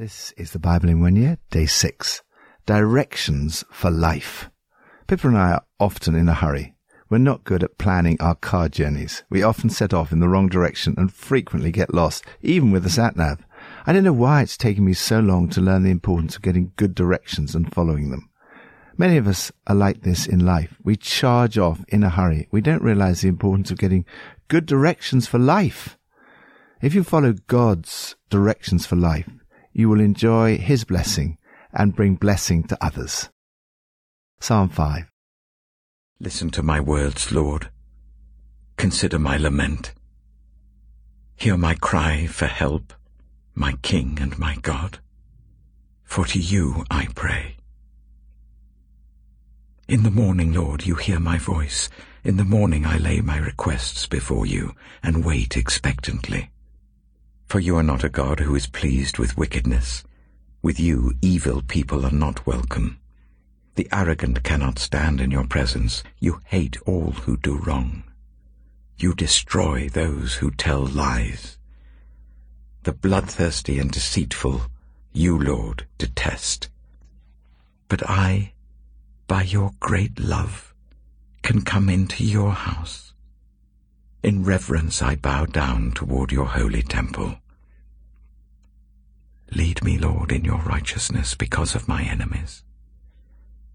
This is the Bible in one year, day six. Directions for life. Pippa and I are often in a hurry. We're not good at planning our car journeys. We often set off in the wrong direction and frequently get lost, even with a sat nav. I don't know why it's taken me so long to learn the importance of getting good directions and following them. Many of us are like this in life. We charge off in a hurry. We don't realize the importance of getting good directions for life. If you follow God's directions for life, you will enjoy his blessing and bring blessing to others. Psalm 5. Listen to my words, Lord. Consider my lament. Hear my cry for help, my King and my God. For to you I pray. In the morning, Lord, you hear my voice. In the morning I lay my requests before you and wait expectantly. For you are not a God who is pleased with wickedness. With you evil people are not welcome. The arrogant cannot stand in your presence. You hate all who do wrong. You destroy those who tell lies. The bloodthirsty and deceitful you, Lord, detest. But I, by your great love, can come into your house. In reverence I bow down toward your holy temple. Lead me, Lord, in your righteousness because of my enemies.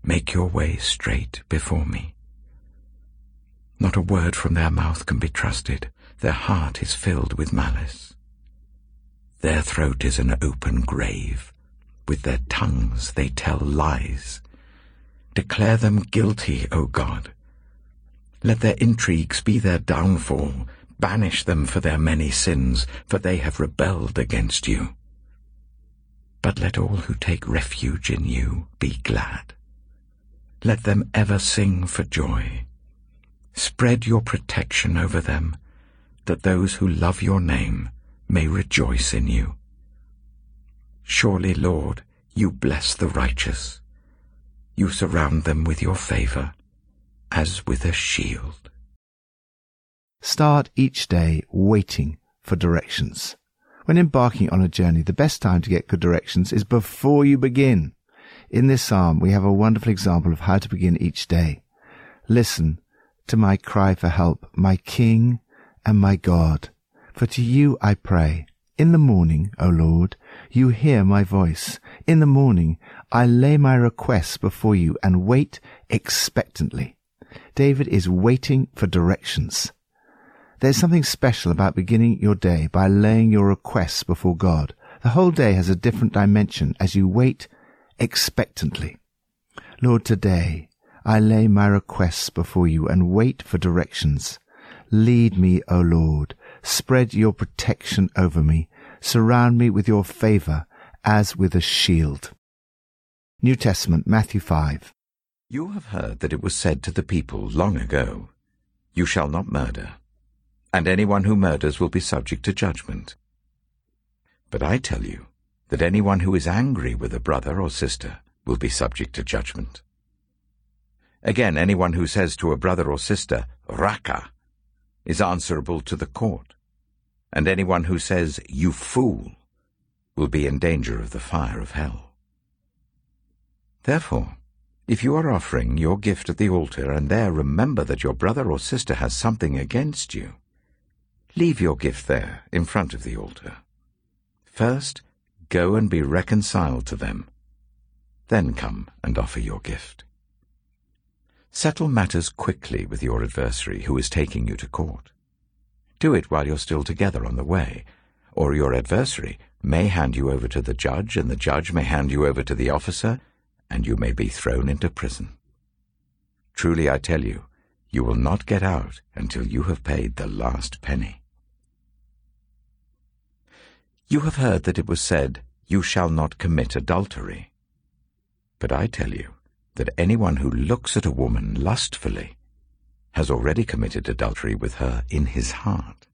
Make your way straight before me. Not a word from their mouth can be trusted. Their heart is filled with malice. Their throat is an open grave. With their tongues they tell lies. Declare them guilty, O God. Let their intrigues be their downfall. Banish them for their many sins, for they have rebelled against you. But let all who take refuge in you be glad. Let them ever sing for joy. Spread your protection over them, that those who love your name may rejoice in you. Surely, Lord, you bless the righteous. You surround them with your favor as with a shield. Start each day waiting for directions. When embarking on a journey, the best time to get good directions is before you begin. In this psalm, we have a wonderful example of how to begin each day. Listen to my cry for help, my King and my God. For to you I pray. In the morning, O Lord, you hear my voice. In the morning, I lay my requests before you and wait expectantly. David is waiting for directions. There's something special about beginning your day by laying your requests before God. The whole day has a different dimension as you wait expectantly. Lord, today I lay my requests before you and wait for directions. Lead me, O Lord. Spread your protection over me. Surround me with your favor as with a shield. New Testament, Matthew 5. You have heard that it was said to the people long ago, You shall not murder, and anyone who murders will be subject to judgment. But I tell you that anyone who is angry with a brother or sister will be subject to judgment. Again, anyone who says to a brother or sister, Raca, is answerable to the court, and anyone who says, You fool, will be in danger of the fire of hell. Therefore, if you are offering your gift at the altar and there remember that your brother or sister has something against you, leave your gift there in front of the altar. First, go and be reconciled to them. Then come and offer your gift. Settle matters quickly with your adversary who is taking you to court. Do it while you're still together on the way, or your adversary may hand you over to the judge, and the judge may hand you over to the officer, and you may be thrown into prison. Truly I tell you, you will not get out until you have paid the last penny. You have heard that it was said, You shall not commit adultery. But I tell you that anyone who looks at a woman lustfully has already committed adultery with her in his heart.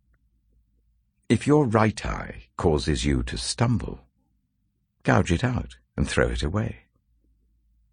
If your right eye causes you to stumble, gouge it out and throw it away.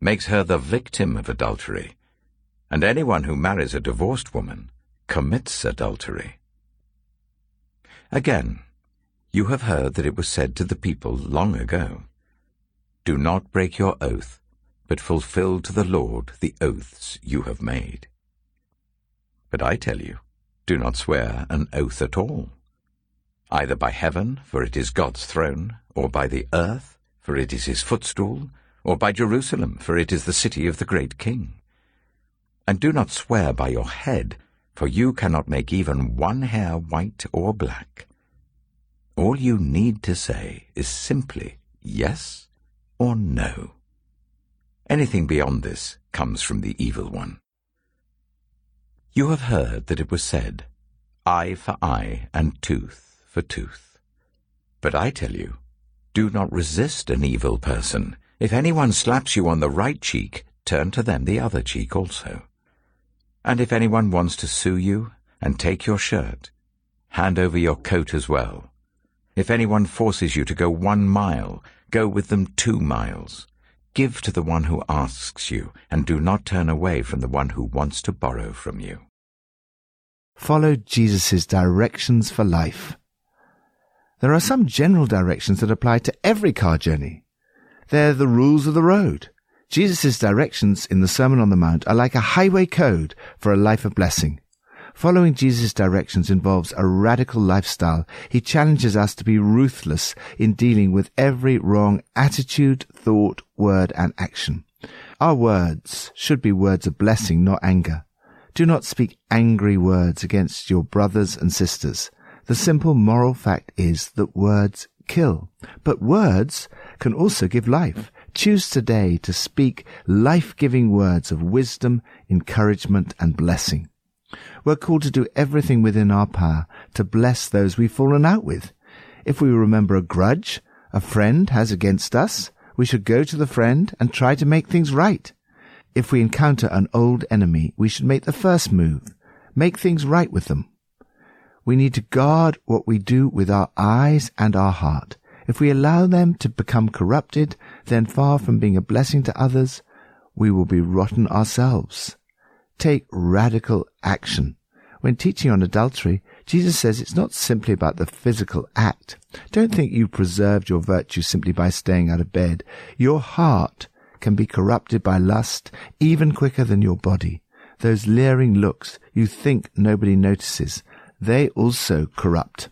makes her the victim of adultery, and anyone who marries a divorced woman commits adultery. Again, you have heard that it was said to the people long ago, Do not break your oath, but fulfill to the Lord the oaths you have made. But I tell you, do not swear an oath at all, either by heaven, for it is God's throne, or by the earth, for it is his footstool, or by Jerusalem, for it is the city of the great king. And do not swear by your head, for you cannot make even one hair white or black. All you need to say is simply yes or no. Anything beyond this comes from the evil one. You have heard that it was said, eye for eye and tooth for tooth. But I tell you, do not resist an evil person. If anyone slaps you on the right cheek, turn to them the other cheek also. And if anyone wants to sue you and take your shirt, hand over your coat as well. If anyone forces you to go one mile, go with them two miles. Give to the one who asks you, and do not turn away from the one who wants to borrow from you. Follow Jesus' directions for life. There are some general directions that apply to every car journey. They're the rules of the road. Jesus' directions in the Sermon on the Mount are like a highway code for a life of blessing. Following Jesus' directions involves a radical lifestyle. He challenges us to be ruthless in dealing with every wrong attitude, thought, word, and action. Our words should be words of blessing, not anger. Do not speak angry words against your brothers and sisters. The simple moral fact is that words kill, but words can also give life. Choose today to speak life-giving words of wisdom, encouragement, and blessing. We're called to do everything within our power to bless those we've fallen out with. If we remember a grudge a friend has against us, we should go to the friend and try to make things right. If we encounter an old enemy, we should make the first move, make things right with them. We need to guard what we do with our eyes and our heart. If we allow them to become corrupted, then far from being a blessing to others, we will be rotten ourselves. Take radical action. When teaching on adultery, Jesus says it's not simply about the physical act. Don't think you preserved your virtue simply by staying out of bed. Your heart can be corrupted by lust even quicker than your body. Those leering looks you think nobody notices, they also corrupt.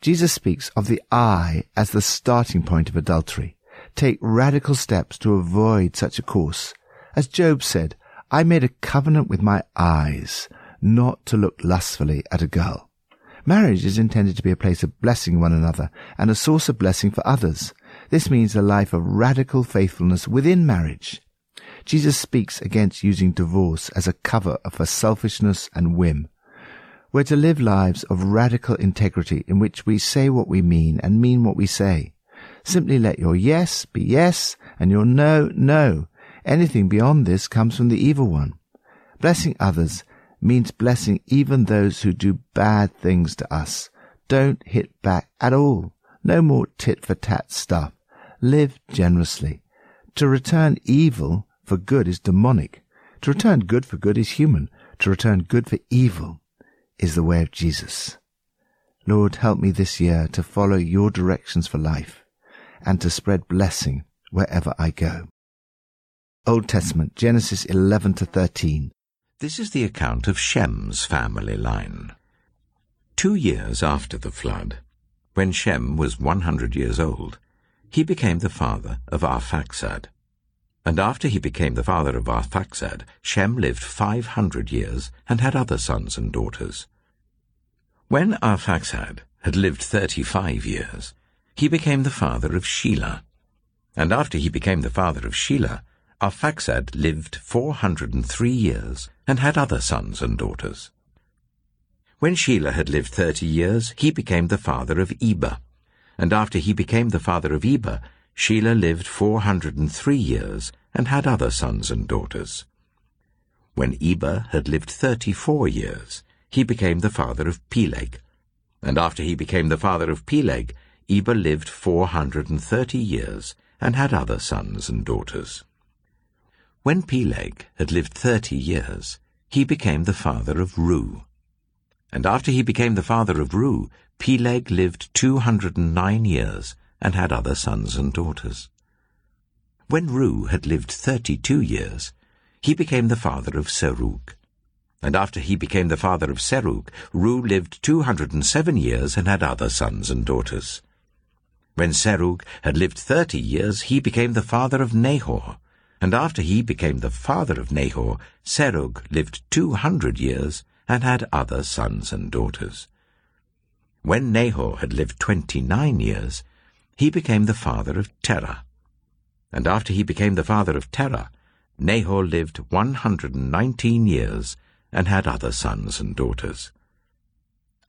Jesus speaks of the eye as the starting point of adultery. Take radical steps to avoid such a course. As Job said, I made a covenant with my eyes not to look lustfully at a girl. Marriage is intended to be a place of blessing one another and a source of blessing for others. This means a life of radical faithfulness within marriage. Jesus speaks against using divorce as a cover for selfishness and whim. We're to live lives of radical integrity in which we say what we mean and mean what we say. Simply let your yes be yes and your no, no. Anything beyond this comes from the evil one. Blessing others means blessing even those who do bad things to us. Don't hit back at all. No more tit for tat stuff. Live generously. To return evil for good is demonic. To return good for good is human. To return good for evil is the way of Jesus. Lord, help me this year to follow your directions for life and to spread blessing wherever I go. Old Testament, Genesis 11 to 13. This is the account of Shem's family line. Two years after the flood, when Shem was 100 years old, he became the father of Arphaxad. And after he became the father of Arphaxad, Shem lived 500 years and had other sons and daughters. When Arphaxad had lived 35 years, he became the father of Shelah. And after he became the father of Shelah, Arphaxad lived 403 years and had other sons and daughters. When Shelah had lived thirty years, he became the father of Eber. and after he became the father of Eber, Shelah lived four hundred and three years, and had other sons and daughters. When Eber had lived thirty-four years, he became the father of Peleg. And after he became the father of Peleg, Eber lived four hundred and thirty years, and had other sons and daughters. When Peleg had lived thirty years, he became the father of Reu. And after he became the father of Reu, Peleg lived two hundred and nine years, and had other sons and daughters. When Reu had lived thirty-two years, he became the father of Serug. And after he became the father of Serug, Reu lived two hundred and seven years and had other sons and daughters. When Serug had lived thirty years, he became the father of Nahor. And after he became the father of Nahor, Serug lived two hundred years and had other sons and daughters. When Nahor had lived twenty-nine years, he became the father of Terah. And after he became the father of Terah, Nahor lived one hundred and nineteen years and had other sons and daughters.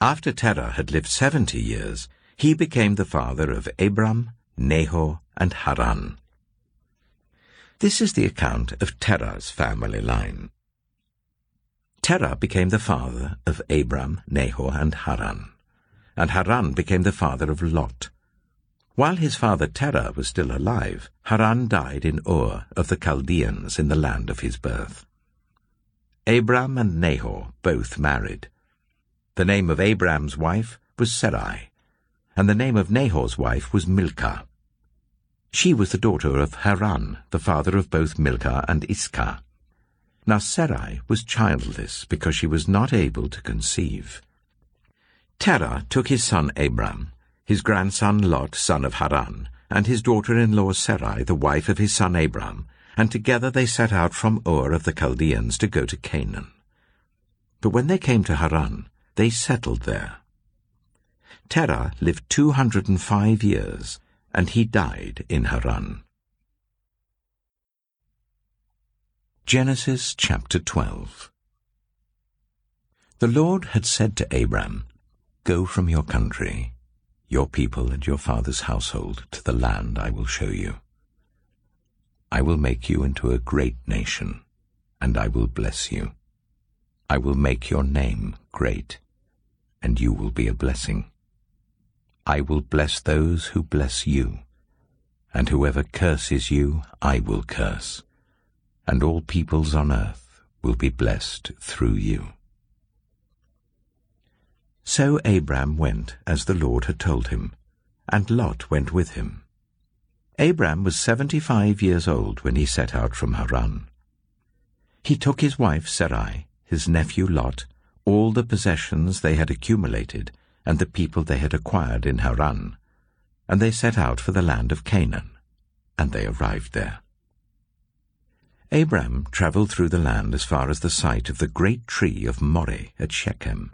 After Terah had lived seventy years, he became the father of Abram, Nahor, and Haran. This is the account of Terah's family line. Terah became the father of Abram, Nahor, and Haran, and Haran became the father of Lot. While his father Terah was still alive, Haran died in Ur of the Chaldeans in the land of his birth. Abram and Nahor both married. The name of Abram's wife was Sarai, and the name of Nahor's wife was Milcah. She was the daughter of Haran, the father of both Milcah and Iscah. Now Sarai was childless because she was not able to conceive. Terah took his son Abram, his grandson Lot, son of Haran, and his daughter-in-law Sarai, the wife of his son Abram, and together they set out from Ur of the Chaldeans to go to Canaan. But when they came to Haran, they settled there. Terah lived two hundred and five years, and he died in Haran. Genesis chapter 12 The Lord had said to Abram, Go from your country, your people and your father's household, to the land I will show you. I will make you into a great nation, and I will bless you. I will make your name great, and you will be a blessing. I will bless those who bless you, and whoever curses you I will curse, and all peoples on earth will be blessed through you. So Abram went as the Lord had told him, and Lot went with him. Abram was seventy-five years old when he set out from Haran. He took his wife Sarai, his nephew Lot, all the possessions they had accumulated, and the people they had acquired in Haran, and they set out for the land of Canaan, and they arrived there. Abram travelled through the land as far as the site of the great tree of Moreh at Shechem.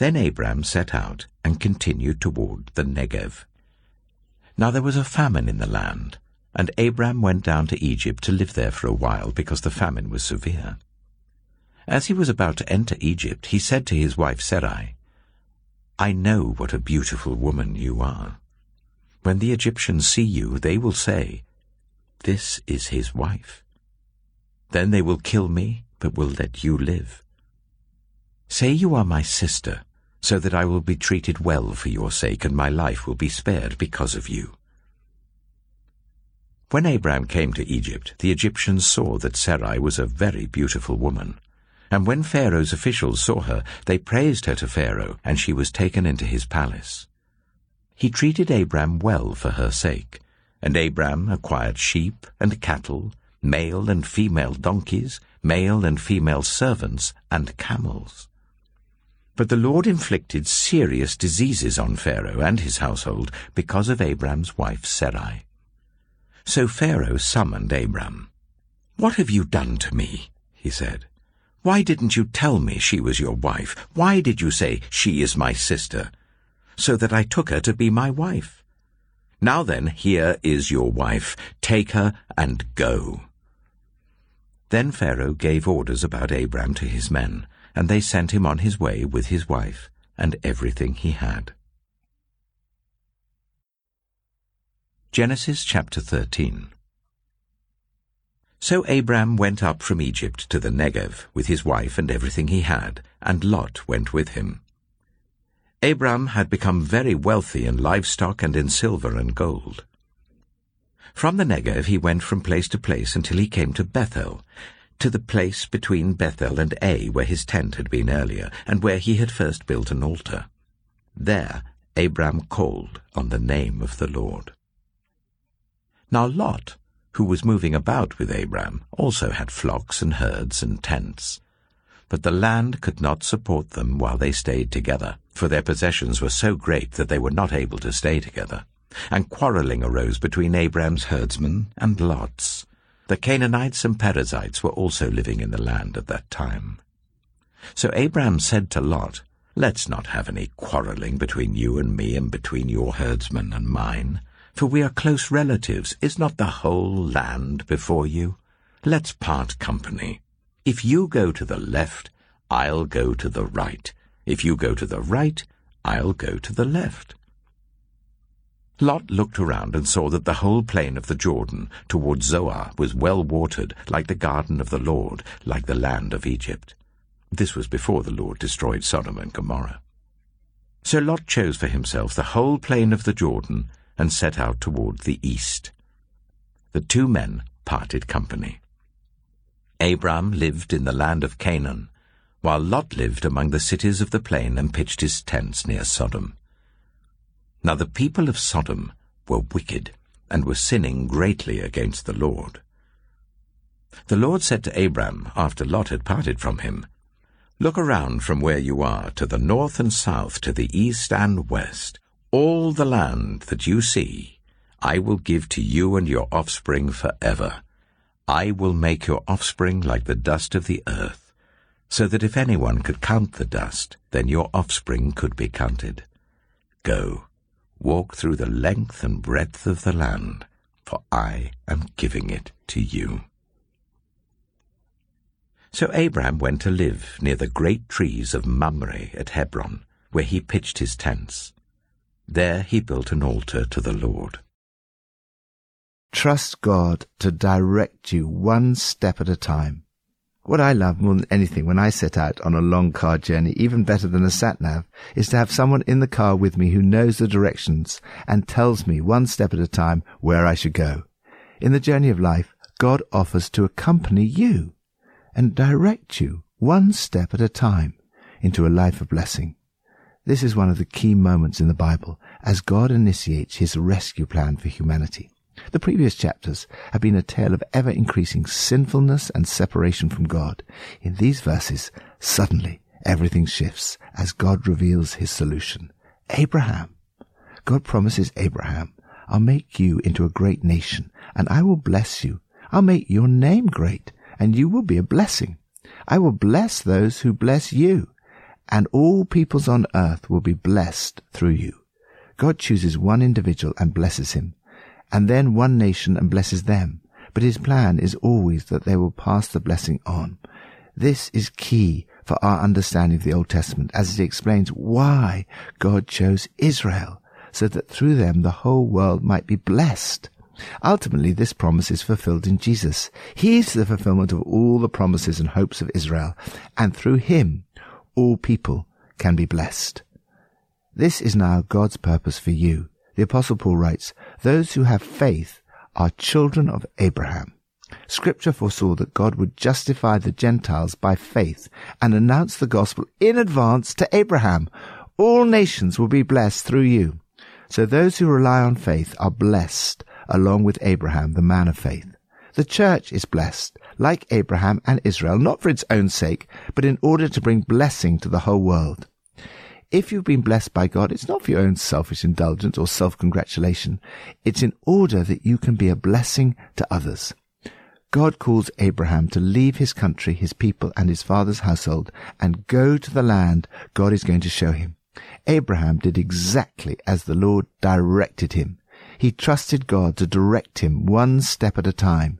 Then Abram set out and continued toward the Negev. Now there was a famine in the land, and Abram went down to Egypt to live there for a while because the famine was severe. As he was about to enter Egypt, he said to his wife Sarai, I know what a beautiful woman you are. When the Egyptians see you, they will say, This is his wife. Then they will kill me, but will let you live. Say you are my sister, so that I will be treated well for your sake, and my life will be spared because of you. When Abram came to Egypt, the Egyptians saw that Sarai was a very beautiful woman. And when Pharaoh's officials saw her, they praised her to Pharaoh, and she was taken into his palace. He treated Abram well for her sake, and Abram acquired sheep and cattle, male and female donkeys, male and female servants, and camels. But the Lord inflicted serious diseases on Pharaoh and his household because of Abram's wife Sarai. So Pharaoh summoned Abram. What have you done to me? he said. Why didn't you tell me she was your wife? Why did you say she is my sister? So that I took her to be my wife. Now then, here is your wife. Take her and go. Then Pharaoh gave orders about Abram to his men, and they sent him on his way with his wife and everything he had. Genesis chapter 13 So Abram went up from Egypt to the Negev with his wife and everything he had, and Lot went with him. Abram had become very wealthy in livestock and in silver and gold. From the Negev he went from place to place until he came to Bethel, to the place between Bethel and Ai where his tent had been earlier, and where he had first built an altar. There Abram called on the name of the Lord. Now Lot, who was moving about with Abram, also had flocks and herds and tents. But the land could not support them while they stayed together, for their possessions were so great that they were not able to stay together. And quarrelling arose between Abram's herdsmen and Lot's. The Canaanites and Perizzites were also living in the land at that time. So Abram said to Lot, Let's not have any quarrelling between you and me and between your herdsmen and mine for we are close relatives. Is not the whole land before you? Let's part company. If you go to the left, I'll go to the right. If you go to the right, I'll go to the left. Lot looked around and saw that the whole plain of the Jordan toward Zoar was well watered, like the garden of the Lord, like the land of Egypt. This was before the Lord destroyed Sodom and Gomorrah. So Lot chose for himself the whole plain of the Jordan and set out toward the east. The two men parted company. Abram lived in the land of Canaan, while Lot lived among the cities of the plain and pitched his tents near Sodom. Now the people of Sodom were wicked and were sinning greatly against the Lord. The Lord said to Abram, after Lot had parted from him, Look around from where you are to the north and south, to the east and west. All the land that you see, I will give to you and your offspring forever. I will make your offspring like the dust of the earth, so that if anyone could count the dust, then your offspring could be counted. Go, walk through the length and breadth of the land, for I am giving it to you. So Abram went to live near the great trees of Mamre at Hebron, where he pitched his tents. There he built an altar to the Lord. Trust God to direct you one step at a time. What I love more than anything when I set out on a long car journey, even better than a sat nav, is to have someone in the car with me who knows the directions and tells me one step at a time where I should go. In the journey of life, God offers to accompany you and direct you one step at a time into a life of blessing. This is one of the key moments in the Bible as God initiates his rescue plan for humanity. The previous chapters have been a tale of ever increasing sinfulness and separation from God. In these verses, suddenly everything shifts as God reveals his solution. Abraham. God promises Abraham, I'll make you into a great nation and I will bless you. I'll make your name great and you will be a blessing. I will bless those who bless you and all peoples on earth will be blessed through you. God chooses one individual and blesses him, and then one nation and blesses them, but his plan is always that they will pass the blessing on. This is key for our understanding of the Old Testament as it explains why God chose Israel, so that through them the whole world might be blessed. Ultimately, this promise is fulfilled in Jesus. He is the fulfillment of all the promises and hopes of Israel, and through him, all people can be blessed. This is now God's purpose for you. The Apostle Paul writes, Those who have faith are children of Abraham. Scripture foresaw that God would justify the Gentiles by faith and announce the gospel in advance to Abraham. All nations will be blessed through you. So those who rely on faith are blessed along with Abraham, the man of faith. The church is blessed, like Abraham and Israel, not for its own sake, but in order to bring blessing to the whole world. If you've been blessed by God, it's not for your own selfish indulgence or self-congratulation. It's in order that you can be a blessing to others. God calls Abraham to leave his country, his people, and his father's household and go to the land God is going to show him. Abraham did exactly as the Lord directed him. He trusted God to direct him one step at a time.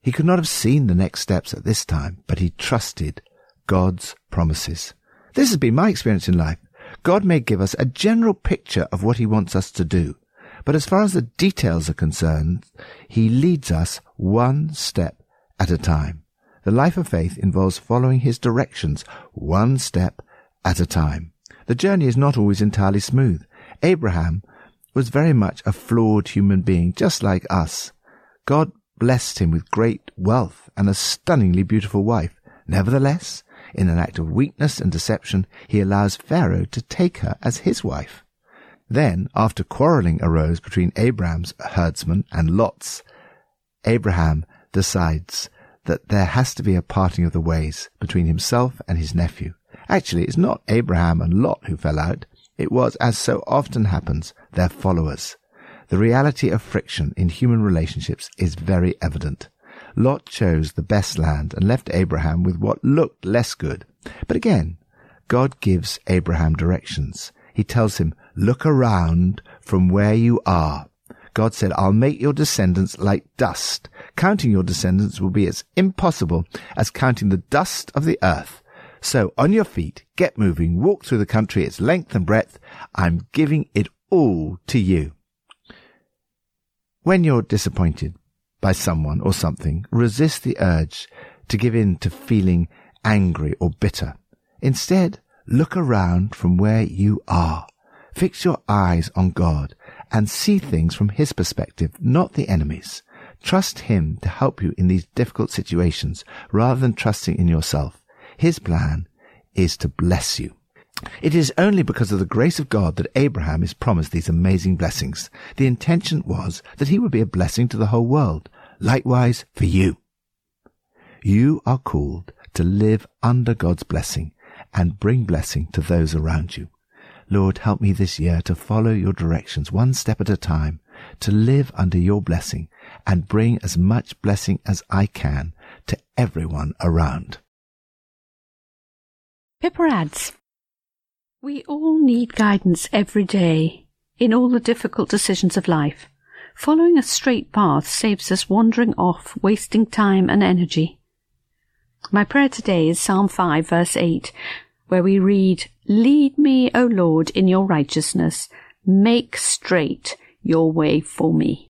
He could not have seen the next steps at this time, but he trusted God's promises. This has been my experience in life. God may give us a general picture of what he wants us to do, but as far as the details are concerned, he leads us one step at a time. The life of faith involves following his directions one step at a time. The journey is not always entirely smooth. Abraham was very much a flawed human being, just like us. God blessed him with great wealth and a stunningly beautiful wife. Nevertheless, in an act of weakness and deception, he allows Pharaoh to take her as his wife. Then, after quarreling arose between Abraham's herdsmen and Lot's, Abraham decides that there has to be a parting of the ways between himself and his nephew. Actually, it's not Abraham and Lot who fell out. It was, as so often happens, their followers. The reality of friction in human relationships is very evident. Lot chose the best land and left Abraham with what looked less good. But again, God gives Abraham directions. He tells him, look around from where you are. God said, I'll make your descendants like dust. Counting your descendants will be as impossible as counting the dust of the earth. So on your feet, get moving, walk through the country its length and breadth. I'm giving it all to you. When you're disappointed by someone or something, resist the urge to give in to feeling angry or bitter. Instead, look around from where you are. Fix your eyes on God and see things from His perspective, not the enemy's. Trust Him to help you in these difficult situations rather than trusting in yourself. His plan is to bless you. It is only because of the grace of God that Abraham is promised these amazing blessings. The intention was that he would be a blessing to the whole world. Likewise for you. You are called to live under God's blessing and bring blessing to those around you. Lord, help me this year to follow your directions one step at a time, to live under your blessing and bring as much blessing as I can to everyone around. Pippa adds, We all need guidance every day in all the difficult decisions of life. Following a straight path saves us wandering off, wasting time and energy. My prayer today is Psalm 5 verse 8, where we read, Lead me, O Lord, in your righteousness. Make straight your way for me.